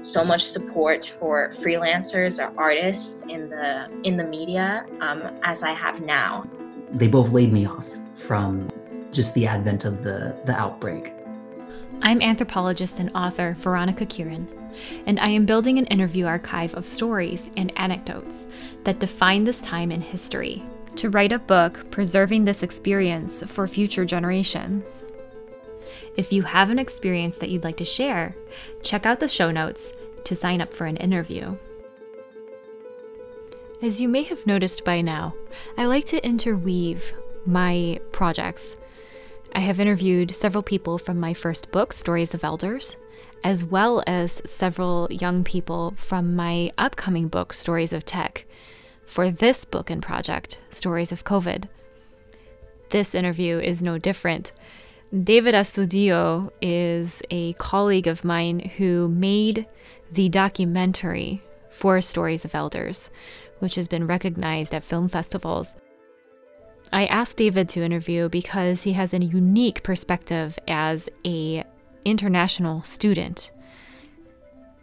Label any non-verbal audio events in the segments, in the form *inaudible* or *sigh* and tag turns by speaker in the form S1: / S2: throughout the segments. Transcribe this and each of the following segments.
S1: so much support for freelancers or artists in the in the media um, as I have now.
S2: They both laid me off from just the advent of the the outbreak.
S3: I'm anthropologist and author Veronica Kieran, and I am building an interview archive of stories and anecdotes that define this time in history to write a book preserving this experience for future generations. If you have an experience that you'd like to share, check out the show notes to sign up for an interview. As you may have noticed by now, I like to interweave my projects. I have interviewed several people from my first book, Stories of Elders, as well as several young people from my upcoming book, Stories of Tech, for this book and project, Stories of COVID. This interview is no different. David Astudillo is a colleague of mine who made the documentary for Stories of Elders, which has been recognized at film festivals. I asked David to interview because he has a unique perspective as a international student.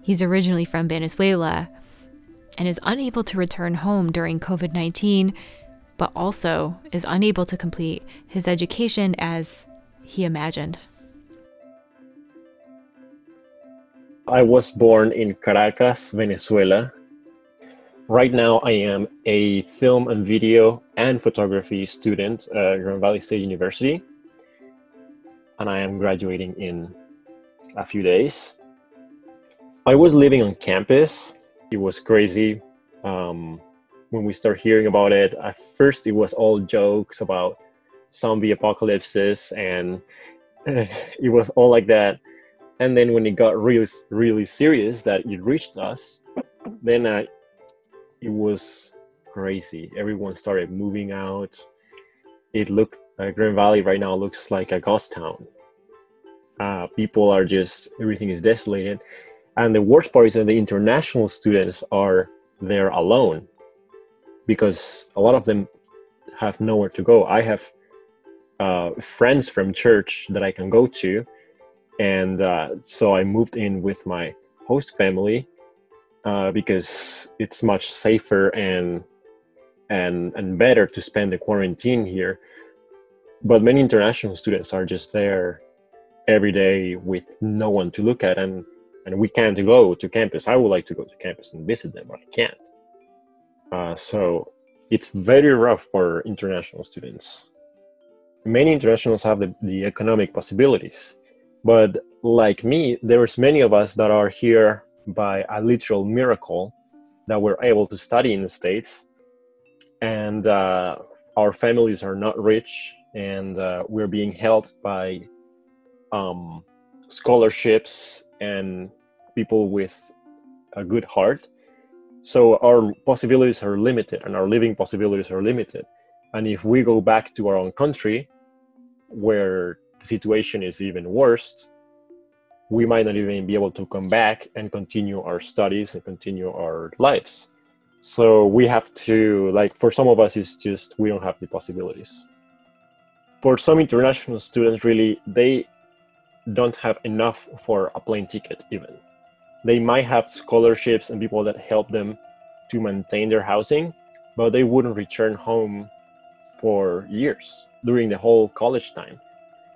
S3: He's originally from Venezuela and is unable to return home during COVID 19, but also is unable to complete his education as he imagined.
S4: I was born in Caracas, Venezuela. Right now, I am a film and video and photography student at Grand Valley State University, and I am graduating in a few days. I was living on campus. It was crazy. Um, when we start hearing about it, at first it was all jokes about zombie apocalypses and *laughs* it was all like that. And then when it got really really serious that it reached us then uh, it was crazy. Everyone started moving out. It looked uh, grand valley right now looks like a ghost town. Uh, people are just everything is desolated. And the worst part is that the international students are there alone because a lot of them have nowhere to go. I have uh, friends from church that I can go to. And uh, so I moved in with my host family uh, because it's much safer and and and better to spend the quarantine here. But many international students are just there every day with no one to look at, and and we can't go to campus. I would like to go to campus and visit them, but I can't. Uh, so it's very rough for international students many internationals have the, the economic possibilities but like me there's many of us that are here by a literal miracle that we're able to study in the states and uh, our families are not rich and uh, we're being helped by um, scholarships and people with a good heart. So our possibilities are limited and our living possibilities are limited. And if we go back to our own country where the situation is even worse, we might not even be able to come back and continue our studies and continue our lives. So we have to, like, for some of us, it's just we don't have the possibilities. For some international students, really, they don't have enough for a plane ticket, even. They might have scholarships and people that help them to maintain their housing, but they wouldn't return home for years during the whole college time.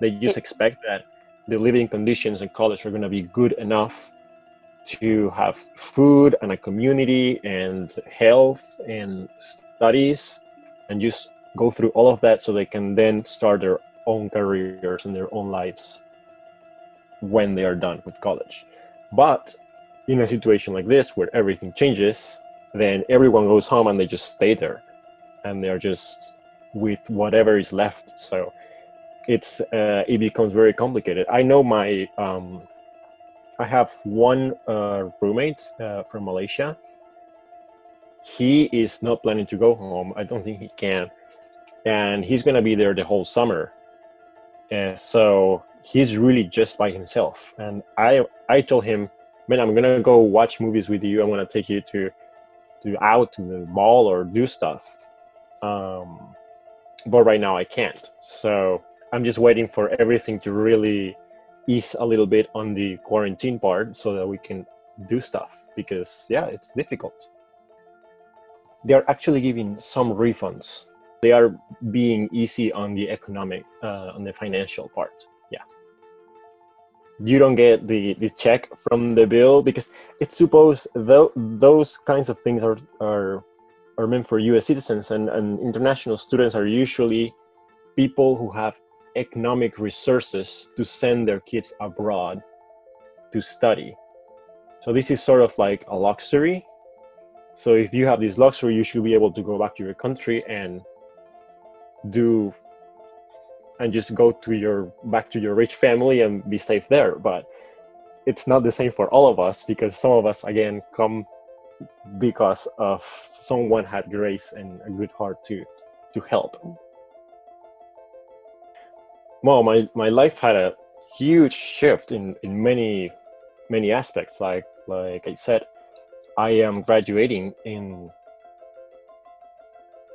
S4: They just expect that the living conditions in college are going to be good enough to have food and a community and health and studies and just go through all of that so they can then start their own careers and their own lives when they are done with college. But in a situation like this where everything changes, then everyone goes home and they just stay there and they're just with whatever is left. So it's uh, it becomes very complicated. I know my um, I have one uh, roommate uh, from Malaysia. he is not planning to go home. I don't think he can, and he's gonna be there the whole summer. And so he's really just by himself. And I I told him, man, I'm gonna go watch movies with you. I'm gonna take you to to out to the mall or do stuff. Um, but right now I can't. So I'm just waiting for everything to really ease a little bit on the quarantine part so that we can do stuff because yeah, it's difficult. They are actually giving some refunds. They are being easy on the economic, uh, on the financial part. Yeah. You don't get the, the check from the bill because it's supposed though those kinds of things are are are meant for U.S. citizens and, and international students are usually people who have economic resources to send their kids abroad to study. So this is sort of like a luxury. So if you have this luxury, you should be able to go back to your country and do and just go to your back to your rich family and be safe there. But it's not the same for all of us because some of us again come because of someone had grace and a good heart to to help. Well my my life had a huge shift in in many many aspects. Like like i said i am graduating in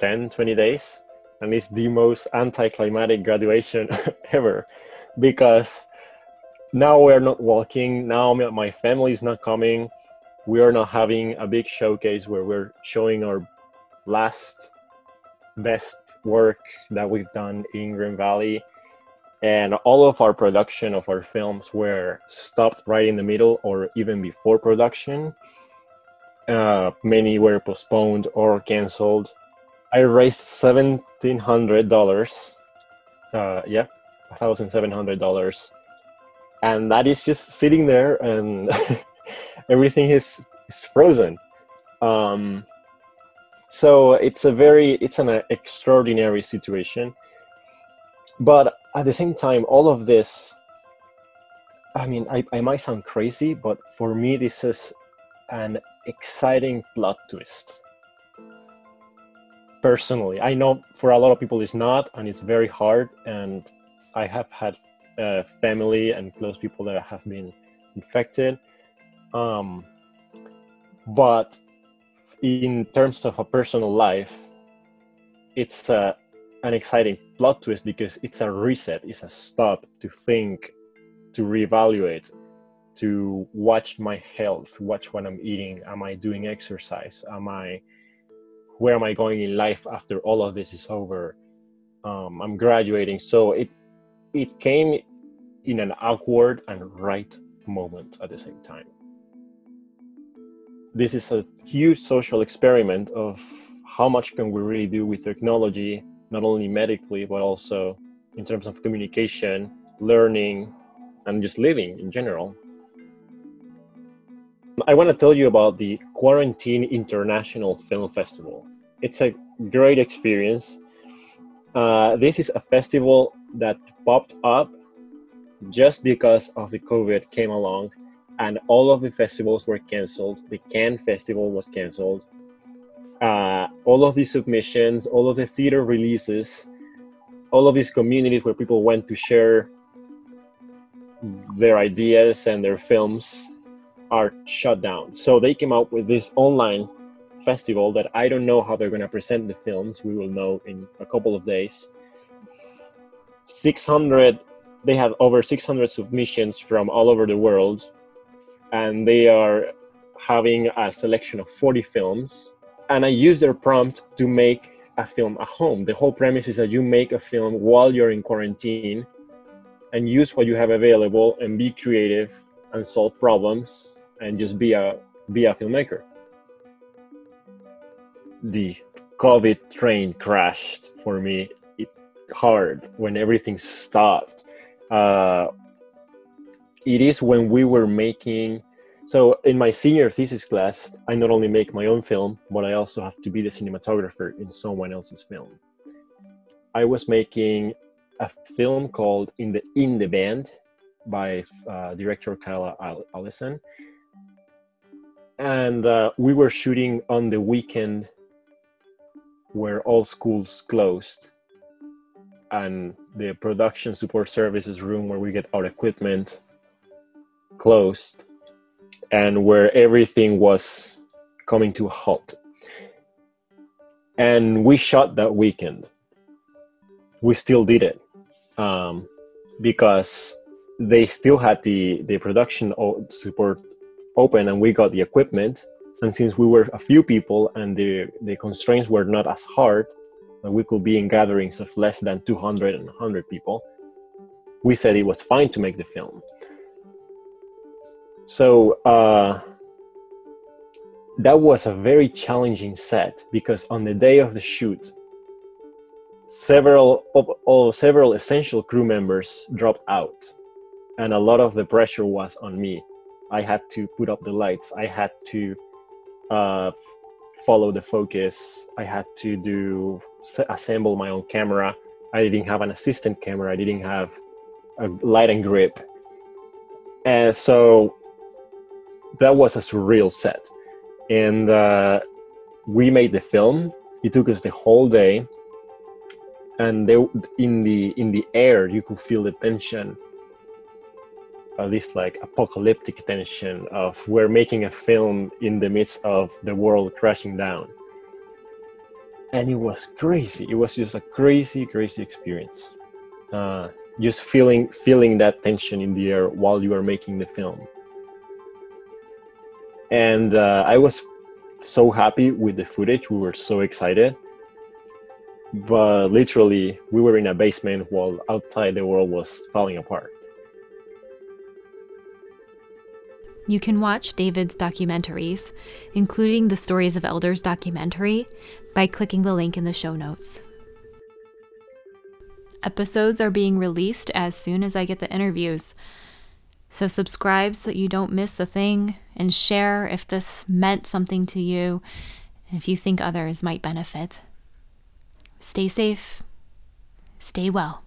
S4: 10 20 days and it's the most anticlimactic graduation *laughs* ever because now we're not walking now my family is not coming we are not having a big showcase where we're showing our last best work that we've done in Grand Valley. And all of our production of our films were stopped right in the middle or even before production. Uh, many were postponed or canceled. I raised seventeen hundred dollars. Uh, yeah, thousand seven hundred dollars, and that is just sitting there and *laughs* everything is is frozen. Um, so it's a very it's an extraordinary situation. But at the same time, all of this. I mean, I, I might sound crazy, but for me, this is an exciting plot twist. Personally, I know for a lot of people it's not, and it's very hard. And I have had uh, family and close people that have been infected, um, but in terms of a personal life, it's a, an exciting plot twist because it's a reset, it's a stop to think, to reevaluate, to watch my health, watch what I'm eating. Am I doing exercise? Am I where am I going in life after all of this is over? Um, I'm graduating, so it it came in an awkward and right moment at the same time this is a huge social experiment of how much can we really do with technology not only medically but also in terms of communication learning and just living in general. I want to tell you about the quarantine international film festival. It's a great experience. Uh, this is a festival that popped up just because of the covid came along and all of the festivals were canceled. The Cannes Festival was canceled. Uh, all of the submissions, all of the theater releases, all of these communities where people went to share their ideas and their films are shut down. So they came out with this online festival that I don't know how they're going to present the films. We will know in a couple of days. 600, they have over 600 submissions from all over the world and they are having a selection of 40 films. And I use their prompt to make a film at home. The whole premise is that you make a film while you're in quarantine and use what you have available and be creative and solve problems and just be a be a filmmaker. The COVID train crashed for me hard when everything stopped. Uh, it is when we were making so in my senior thesis class i not only make my own film but i also have to be the cinematographer in someone else's film. I was making a film called in the in the band by uh, director kyla allison. And uh, we were shooting on the weekend where all schools closed and the production support services room where we get our equipment closed and where everything was coming to a halt. And we shot that weekend. We still did it um, because they still had the the production support open and we got the equipment. And since we were a few people and the the constraints were not as hard we could be in gatherings of less than 200 and 100 people we said it was fine to make the film so uh, that was a very challenging set because on the day of the shoot several of, several essential crew members dropped out and a lot of the pressure was on me. I had to put up the lights. I had to uh, follow the focus. I had to do assemble my own camera. I didn't have an assistant camera. I didn't have a light and grip. And so that was a surreal set. And uh, we made the film. It took us the whole day. And they, in the in the air you could feel the tension at least like apocalyptic tension of we're making a film in the midst of the world crashing down. And it was crazy. It was just a crazy crazy experience. Uh, just feeling feeling that tension in the air while you are making the film and uh, i was so happy with the footage we were so excited but literally we were in a basement while outside the world was falling apart
S3: You can watch David's documentaries, including the Stories of Elders documentary, by clicking the link in the show notes. Episodes are being released as soon as I get the interviews. So subscribe so that you don't miss a thing and share if this meant something to you and if you think others might benefit. Stay safe. Stay well.